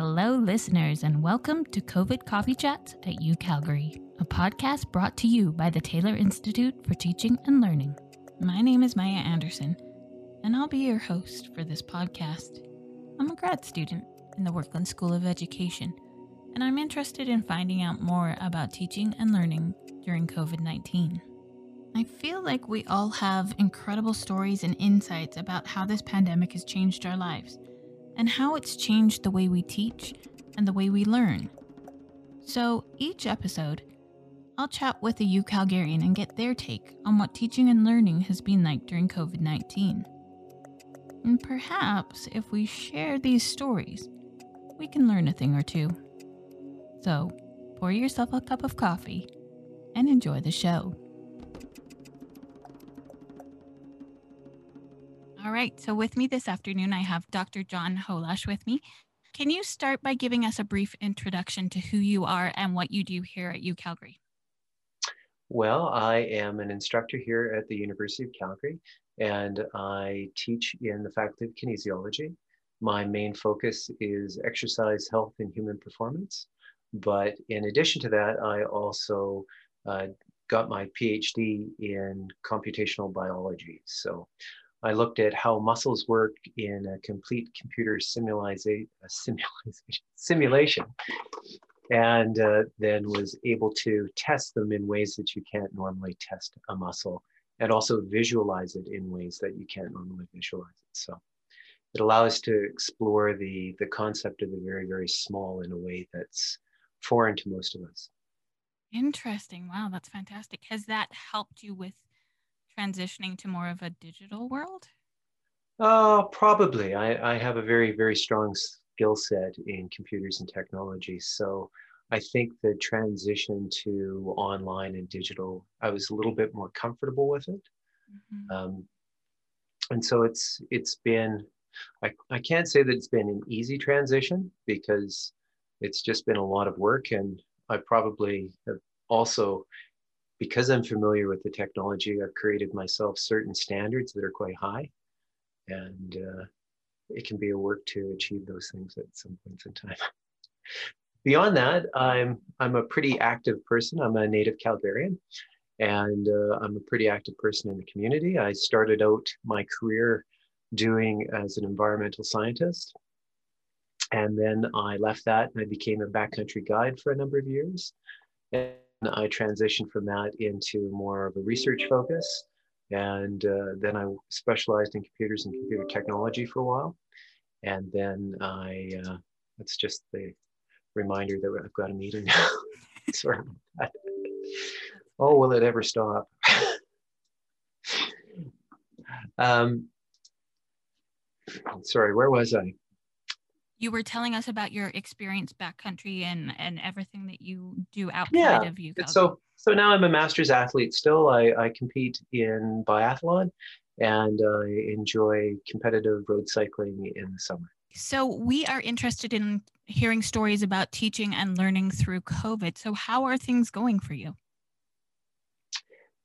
Hello, listeners, and welcome to COVID Coffee Chats at U Calgary, a podcast brought to you by the Taylor Institute for Teaching and Learning. My name is Maya Anderson, and I'll be your host for this podcast. I'm a grad student in the Werklund School of Education, and I'm interested in finding out more about teaching and learning during COVID 19. I feel like we all have incredible stories and insights about how this pandemic has changed our lives and how it's changed the way we teach and the way we learn. So, each episode, I'll chat with a U Calgarian and get their take on what teaching and learning has been like during COVID 19. And perhaps if we share these stories, we can learn a thing or two. So, pour yourself a cup of coffee and enjoy the show. All right. So, with me this afternoon, I have Dr. John Holash with me. Can you start by giving us a brief introduction to who you are and what you do here at UCalgary? Well, I am an instructor here at the University of Calgary, and I teach in the Faculty of Kinesiology. My main focus is exercise, health, and human performance. But in addition to that, I also uh, got my PhD in computational biology. So I looked at how muscles work in a complete computer simulation and uh, then was able to test them in ways that you can't normally test a muscle and also visualize it in ways that you can't normally visualize it. So it allows to explore the, the concept of the very, very small in a way that's foreign to most of us. Interesting. Wow, that's fantastic. Has that helped you with transitioning to more of a digital world? Uh, probably. I, I have a very, very strong skill set in computers and technology. So I think the transition to online and digital, I was a little bit more comfortable with it. Mm-hmm. Um, and so it's it's been I, I can't say that it's been an easy transition because it's just been a lot of work and I probably have also because I'm familiar with the technology, I've created myself certain standards that are quite high. And uh, it can be a work to achieve those things at some points in time. Beyond that, I'm, I'm a pretty active person. I'm a native Calgarian and uh, I'm a pretty active person in the community. I started out my career doing as an environmental scientist. And then I left that and I became a backcountry guide for a number of years. And I transitioned from that into more of a research focus. And uh, then I specialized in computers and computer technology for a while. And then I, uh, it's just the reminder that I've got a meeting now. Sorry. Oh, will it ever stop? um, sorry, where was I? You were telling us about your experience backcountry and and everything that you do outside yeah. of you. So so now I'm a masters athlete still. I, I compete in biathlon and I enjoy competitive road cycling in the summer. So we are interested in hearing stories about teaching and learning through COVID. So how are things going for you?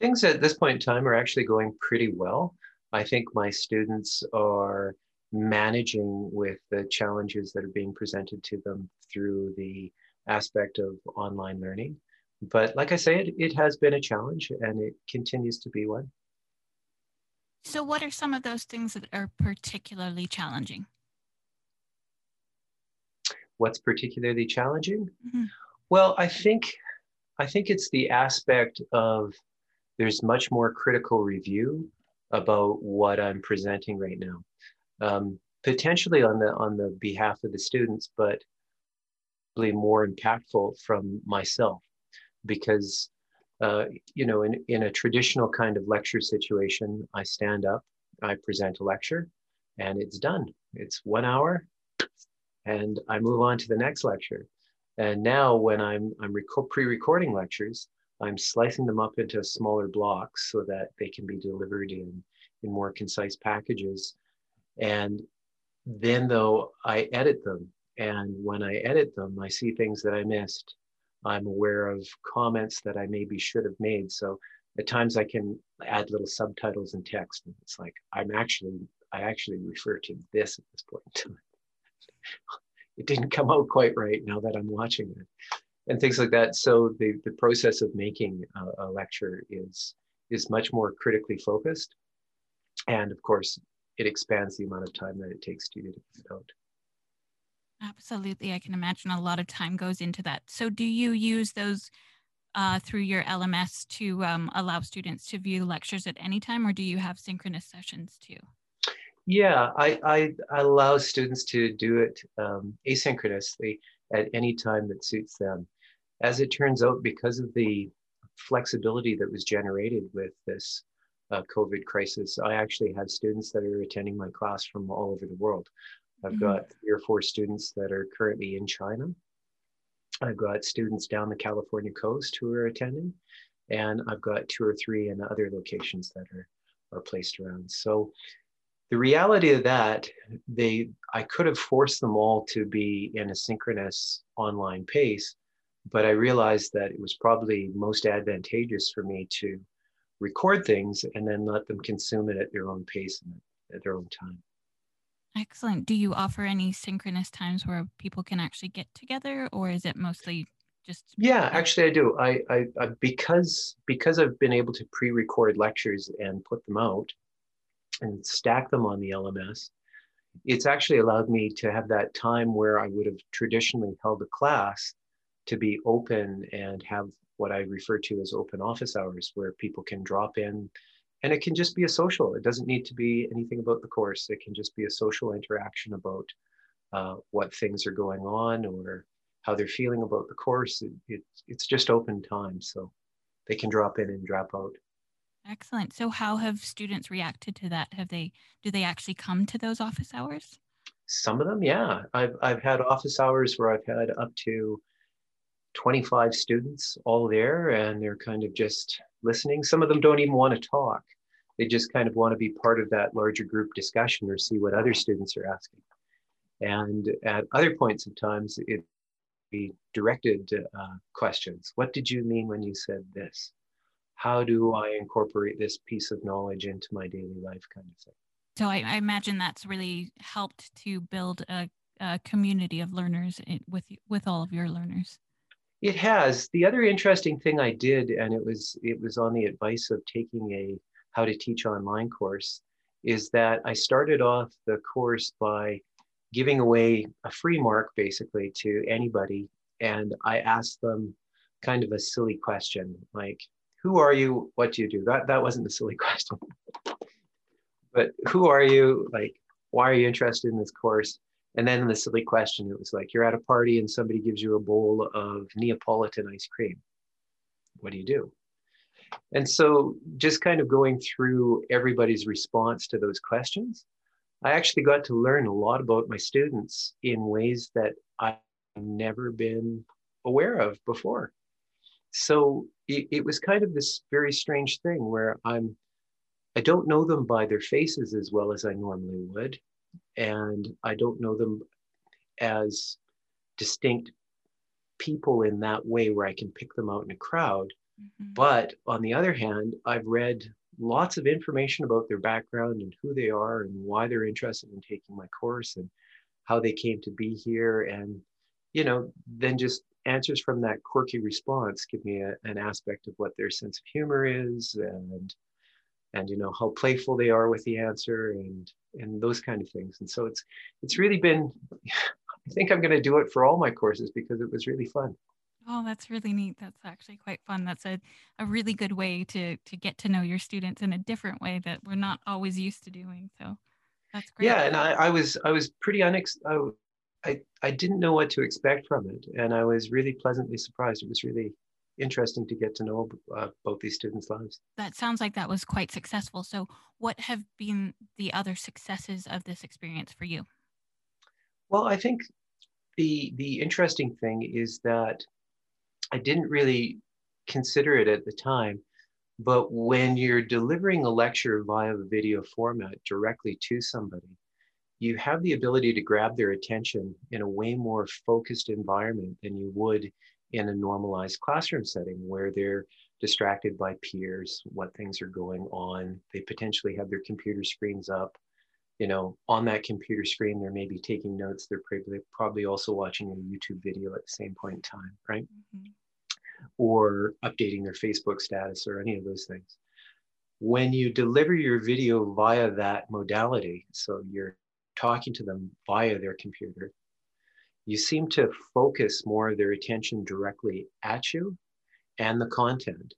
Things at this point in time are actually going pretty well. I think my students are managing with the challenges that are being presented to them through the aspect of online learning. But like I say, it, it has been a challenge and it continues to be one. So, what are some of those things that are particularly challenging? What's particularly challenging? Mm-hmm. Well, I think I think it's the aspect of there's much more critical review about what I'm presenting right now um, potentially on the on the behalf of the students, but really more impactful from myself because uh, you know in, in a traditional kind of lecture situation i stand up i present a lecture and it's done. It's one hour and i move on to the next lecture. And now when i'm i'm pre-recording lectures i'm slicing them up into smaller blocks so that they can be delivered in in more concise packages and then, though, I edit them. And when I edit them, I see things that I missed. I'm aware of comments that I maybe should have made. So at times I can add little subtitles and text. And it's like, I'm actually, I actually refer to this at this point in time. it didn't come out quite right now that I'm watching it, and things like that. So the the process of making a, a lecture is is much more critically focused, and of course, it expands the amount of time that it takes to get it out. Absolutely, I can imagine a lot of time goes into that. So, do you use those uh, through your LMS to um, allow students to view lectures at any time, or do you have synchronous sessions too? Yeah, I, I, I allow students to do it um, asynchronously at any time that suits them. As it turns out, because of the flexibility that was generated with this uh, COVID crisis, I actually have students that are attending my class from all over the world. I've mm-hmm. got three or four students that are currently in China. I've got students down the California coast who are attending, and I've got two or three in other locations that are, are placed around. So the reality of that, they I could have forced them all to be in a synchronous online pace, but I realized that it was probably most advantageous for me to record things and then let them consume it at their own pace and at their own time. Excellent. Do you offer any synchronous times where people can actually get together, or is it mostly just? Yeah, actually, I do. I, I, I because because I've been able to pre-record lectures and put them out, and stack them on the LMS. It's actually allowed me to have that time where I would have traditionally held a class to be open and have what I refer to as open office hours, where people can drop in and it can just be a social it doesn't need to be anything about the course it can just be a social interaction about uh, what things are going on or how they're feeling about the course it, it, it's just open time so they can drop in and drop out. Excellent. So how have students reacted to that? Have they do they actually come to those office hours? Some of them yeah. I've, I've had office hours where i've had up to 25 students all there and they're kind of just listening. Some of them don't even want to talk. They just kind of want to be part of that larger group discussion or see what other students are asking. And at other points of times, it be directed uh, questions. What did you mean when you said this? How do I incorporate this piece of knowledge into my daily life, kind of thing. So I, I imagine that's really helped to build a, a community of learners with with all of your learners. It has. The other interesting thing I did, and it was it was on the advice of taking a how to teach online course, is that I started off the course by giving away a free mark basically to anybody, and I asked them kind of a silly question like, "Who are you? What do you do?" That that wasn't a silly question, but who are you? Like, why are you interested in this course? And then the silly question, it was like you're at a party and somebody gives you a bowl of Neapolitan ice cream. What do you do? And so just kind of going through everybody's response to those questions, I actually got to learn a lot about my students in ways that I've never been aware of before. So it, it was kind of this very strange thing where I'm I don't know them by their faces as well as I normally would and I don't know them as distinct people in that way where I can pick them out in a crowd. Mm-hmm. But on the other hand, I've read lots of information about their background and who they are and why they're interested in taking my course and how they came to be here. And, you know, then just answers from that quirky response give me a, an aspect of what their sense of humor is and and you know how playful they are with the answer and and those kind of things. And so it's it's really been i think i'm going to do it for all my courses because it was really fun. Oh that's really neat. That's actually quite fun. That's a, a really good way to to get to know your students in a different way that we're not always used to doing. So that's great. Yeah and i, I was i was pretty unex I, I i didn't know what to expect from it and i was really pleasantly surprised. It was really interesting to get to know uh, both these students' lives. That sounds like that was quite successful. So, what have been the other successes of this experience for you? Well, I think the the interesting thing is that I didn't really consider it at the time, but when you're delivering a lecture via a video format directly to somebody, you have the ability to grab their attention in a way more focused environment than you would in a normalized classroom setting where they're distracted by peers, what things are going on. They potentially have their computer screens up. you know, on that computer screen, they're maybe taking notes. They're probably, probably also watching a YouTube video at the same point in time, right? Mm-hmm. Or updating their Facebook status or any of those things. When you deliver your video via that modality, so you're talking to them via their computer, you seem to focus more of their attention directly at you and the content.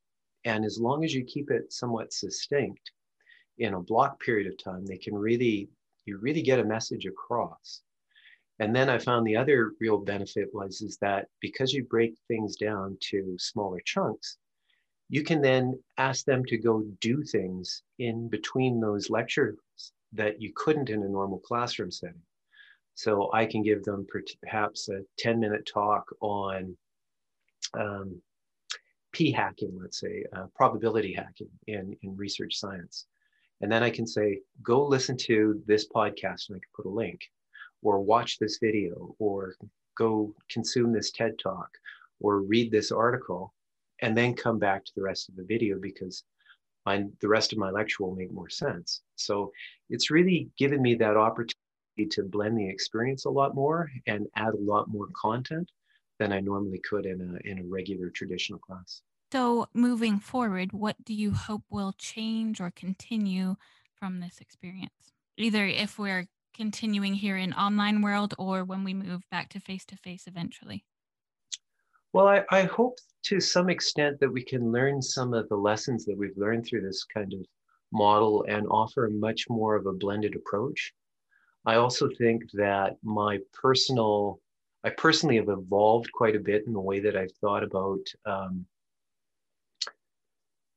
And as long as you keep it somewhat succinct, in a block period of time, they can really, you really get a message across. And then I found the other real benefit was is that because you break things down to smaller chunks, you can then ask them to go do things in between those lectures that you couldn't in a normal classroom setting. So I can give them perhaps a 10 minute talk on um, p hacking, let's say, uh, probability hacking in, in research science. And then I can say, go listen to this podcast and I can put a link, or watch this video, or go consume this TED talk, or read this article, and then come back to the rest of the video because I, the rest of my lecture will make more sense. So it's really given me that opportunity to blend the experience a lot more and add a lot more content than I normally could in a, in a regular traditional class. So, moving forward, what do you hope will change or continue from this experience? Either if we're continuing here in online world or when we move back to face to face eventually. Well, I, I hope to some extent that we can learn some of the lessons that we've learned through this kind of model and offer much more of a blended approach. I also think that my personal, I personally have evolved quite a bit in the way that I've thought about um,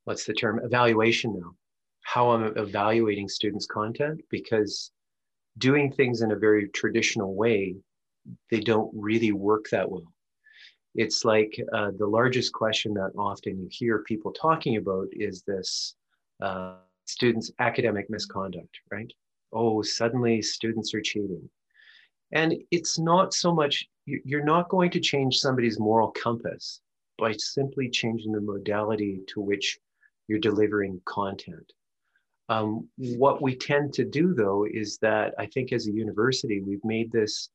what's the term evaluation now. How i'm evaluating students content because doing things in a very traditional way they don't really work that well. It's like uh, the largest question that often you hear people talking about is this uh, students academic misconduct right oh suddenly students are cheating and it's not so much you're not going to change somebody's moral compass by simply changing the modality to which you're delivering content. Um, what we tend to do though is that I think as a university, we've made this,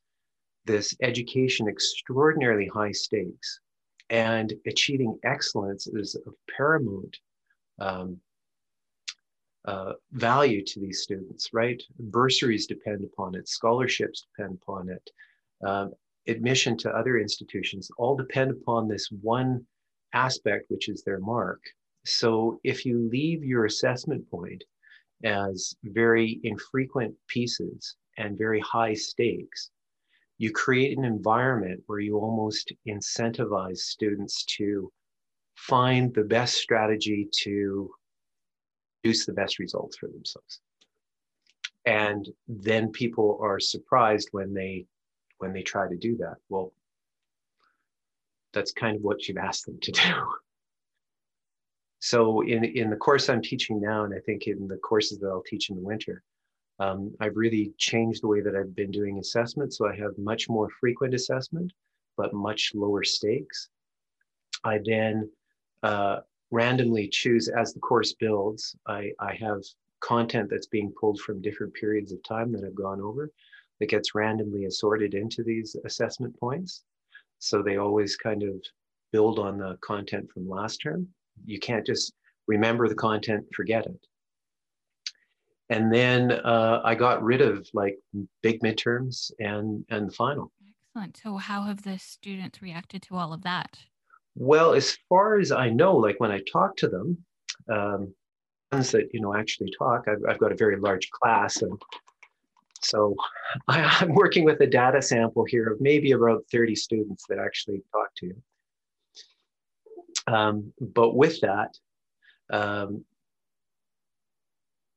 this education extraordinarily high stakes and achieving excellence is of paramount um, uh, value to these students, right? Bursaries depend upon it, scholarships depend upon it, um, admission to other institutions all depend upon this one aspect, which is their mark. So if you leave your assessment point as very infrequent pieces and very high stakes, you create an environment where you almost incentivize students to find the best strategy to produce the best results for themselves. And then people are surprised when they when they try to do that. Well, that's kind of what you've asked them to do. So in, in the course I'm teaching now, and I think in the courses that I'll teach in the winter, um, I've really changed the way that I've been doing assessment. So I have much more frequent assessment, but much lower stakes. I then uh, randomly choose as the course builds, I, I have content that's being pulled from different periods of time that I've gone over that gets randomly assorted into these assessment points. So they always kind of build on the content from last term you can't just remember the content, forget it. And then uh, I got rid of like big midterms and and the final. Excellent. So how have the students reacted to all of that? Well, as far as I know, like when I talk to them, um, ones that you know actually talk, I've, I've got a very large class, and so I, am working with a data sample here of maybe about 30 students that actually talk to you. Um, but with that, um,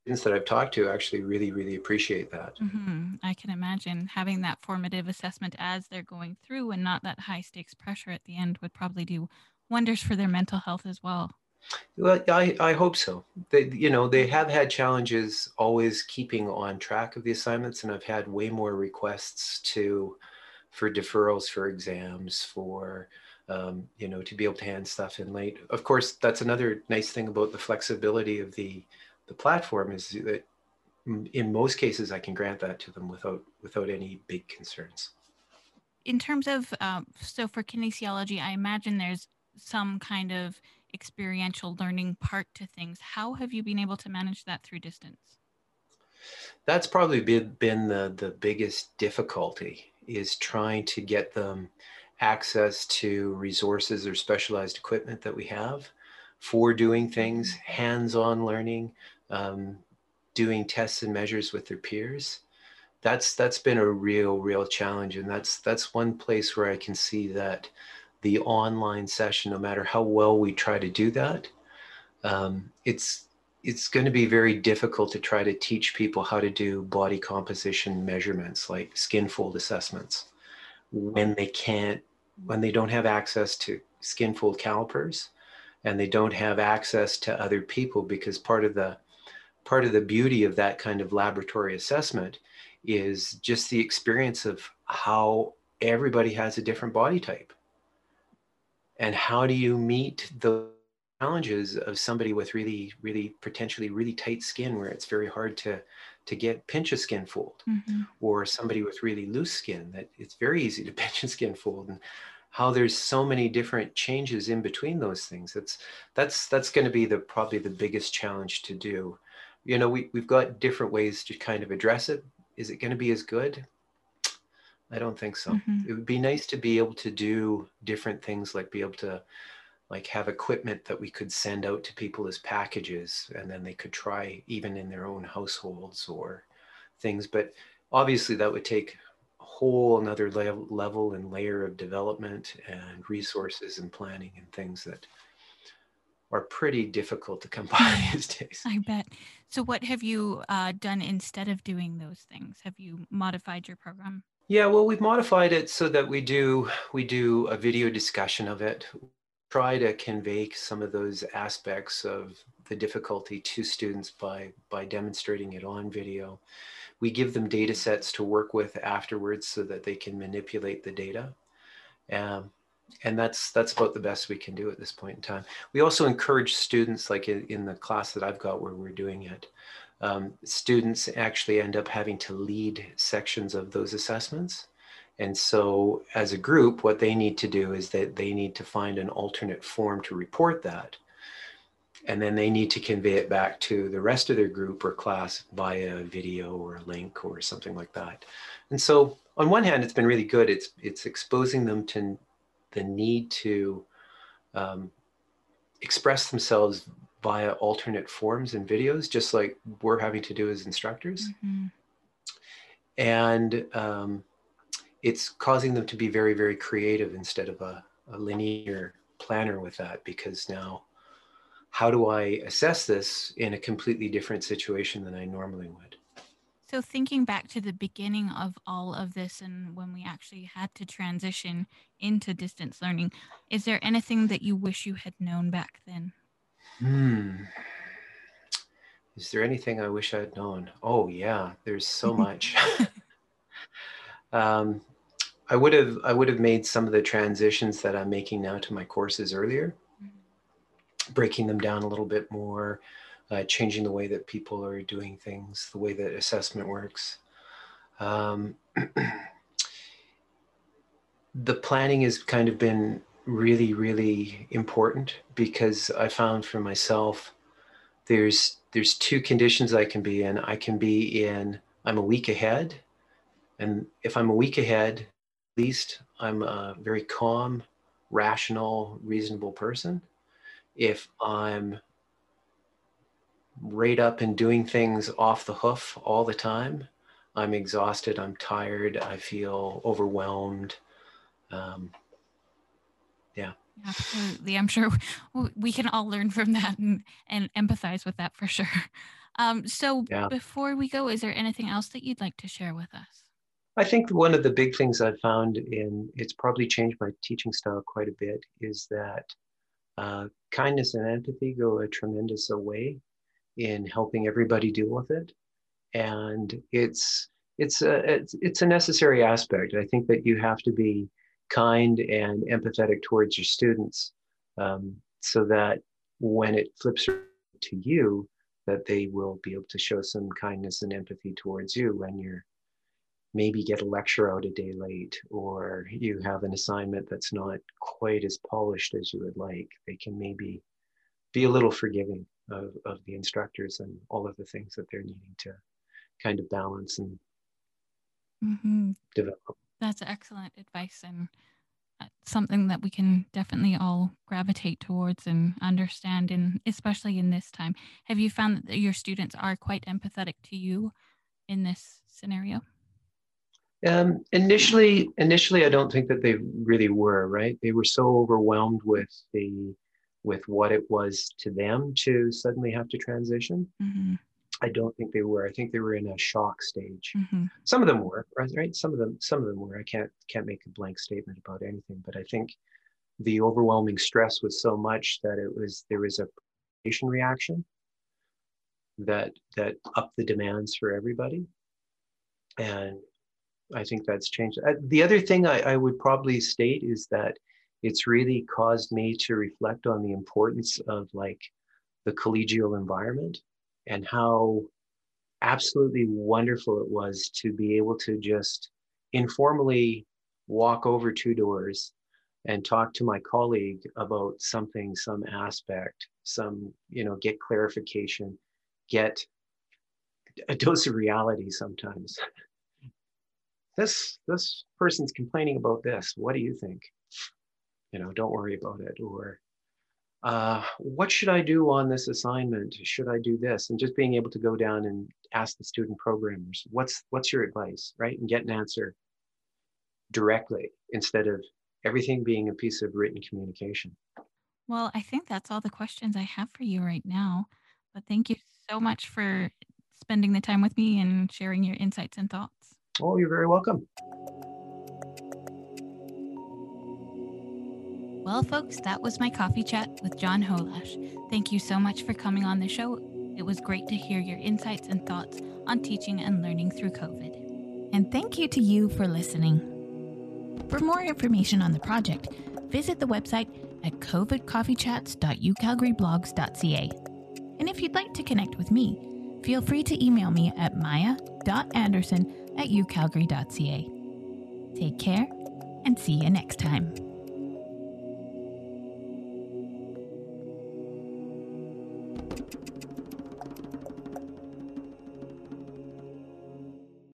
students that I've talked to actually really, really appreciate that. Mm-hmm. I can imagine having that formative assessment as they're going through and not that high stakes pressure at the end would probably do wonders for their mental health as well. Well, I, I hope so. They, you know, they have had challenges always keeping on track of the assignments, and I've had way more requests to for deferrals for exams, for um, you know, to be able to hand stuff in late. Of course, that's another nice thing about the flexibility of the the platform is that in most cases, I can grant that to them without without any big concerns. In terms of um, so for kinesiology, I imagine there's some kind of experiential learning part to things. How have you been able to manage that through distance? That's probably been, been the, the biggest difficulty is trying to get them access to resources or specialized equipment that we have for doing things, mm-hmm. hands-on learning, um, doing tests and measures with their peers. That's that's been a real, real challenge. And that's that's one place where I can see that the online session, no matter how well we try to do that, um, it's it's going to be very difficult to try to teach people how to do body composition measurements like skin fold assessments when they can't when they don't have access to skin fold calipers and they don't have access to other people because part of the part of the beauty of that kind of laboratory assessment is just the experience of how everybody has a different body type. And how do you meet the challenges of somebody with really really potentially really tight skin where it's very hard to to get pinch a skin fold mm-hmm. or somebody with really loose skin that it's very easy to pinch a skin fold and how there's so many different changes in between those things. That's that's that's going to be the probably the biggest challenge to do you know we, we've got different ways to kind of address it is it going to be as good I don't think so. Mm-hmm. It would be nice to be able to do different things, like be able to like have equipment that we could send out to people as packages and then they could try even in their own households or things. But obviously that would take a whole another level, level and layer of development and resources and planning and things that are pretty difficult to come by these days. I bet. So, what have you uh, done instead of doing those things? Have you modified your program? Yeah, well, we've modified it so that we do we do a video discussion of it. Try to convey some of those aspects of the difficulty to students by by demonstrating it on video. We give them data sets to work with afterwards so that they can manipulate the data. Um, and that's that's about the best we can do at this point in time. We also encourage students, like in, in the class that I've got where we're doing it, um, students actually end up having to lead sections of those assessments. And so as a group, what they need to do is that they need to find an alternate form to report that. And then they need to convey it back to the rest of their group or class via video or a link or something like that. And so on one hand, it's been really good. It's, it's exposing them to the need to um, express themselves via alternate forms and videos, just like we're having to do as instructors. Mm-hmm. And um, it's causing them to be very, very creative instead of a, a linear planner with that because now how do I assess this in a completely different situation than I normally would? So, thinking back to the beginning of all of this and when we actually had to transition into distance learning, is there anything that you wish you had known back then? Hmm. Is there anything I wish I had known? Oh yeah, there's so much. um, I would have I would have made some of the transitions that I'm making now to my courses earlier, breaking them down a little bit more, uh, changing the way that people are doing things, the way that assessment works. Um, the planning has kind of been really, really important because I found for myself there's there's two conditions I can be in. I can be in I'm a week ahead, and if I'm a week ahead, at least I'm a very calm, rational, reasonable person. If I'm right up and doing things off the hoof all the time, I'm exhausted, I'm tired, I feel overwhelmed. Um, yeah. Absolutely. I'm sure we can all learn from that and, and empathize with that for sure. Um, so yeah. before we go, is there anything else that you'd like to share with us? I think one of the big things I've found in it's probably changed my teaching style quite a bit is that uh, kindness and empathy go a tremendous way in helping everybody deal with it, and it's it's a it's, it's a necessary aspect. I think that you have to be kind and empathetic towards your students um, so that when it flips to you, that they will be able to show some kindness and empathy towards you when you're maybe get a lecture out a day late or you have an assignment that's not quite as polished as you would like. They can maybe be a little forgiving of, of the instructors and all of the things that they're needing to kind of balance and mm-hmm. develop that's excellent advice and uh, something that we can definitely all gravitate towards and understand and especially in this time have you found that your students are quite empathetic to you in this scenario um, initially, initially, I don't think that they really were right. They were so overwhelmed with the with what it was to them to suddenly have to transition. Mm-hmm. I don't think they were. I think they were in a shock stage. Mm-hmm. Some of them were right. Some of them, some of them were. I can't can't make a blank statement about anything, but I think the overwhelming stress was so much that it was there was a reaction that that upped the demands for everybody, and I think that's changed. Uh, the other thing I, I would probably state is that it's really caused me to reflect on the importance of like the collegial environment and how absolutely wonderful it was to be able to just informally walk over two doors and talk to my colleague about something some aspect some you know get clarification get a dose of reality sometimes. This this person's complaining about this. What do you think you know don't worry about it or uh, what should i do on this assignment? Should i do this? And just being able to go down and ask the student programmers what's what's your advice? Right? And get an answer directly instead of everything being a piece of written communication. Well i think that's all the questions i have for you right now but thank you so much for spending the time with me and sharing your insights and thoughts. Oh, you're very welcome. Well, folks, that was my coffee chat with John Holash. Thank you so much for coming on the show. It was great to hear your insights and thoughts on teaching and learning through COVID. And thank you to you for listening. For more information on the project, visit the website at covidcoffeechats.ucalgaryblogs.ca. And if you'd like to connect with me, feel free to email me at maya.anderson at ucalgary.ca. Take care and see you next time.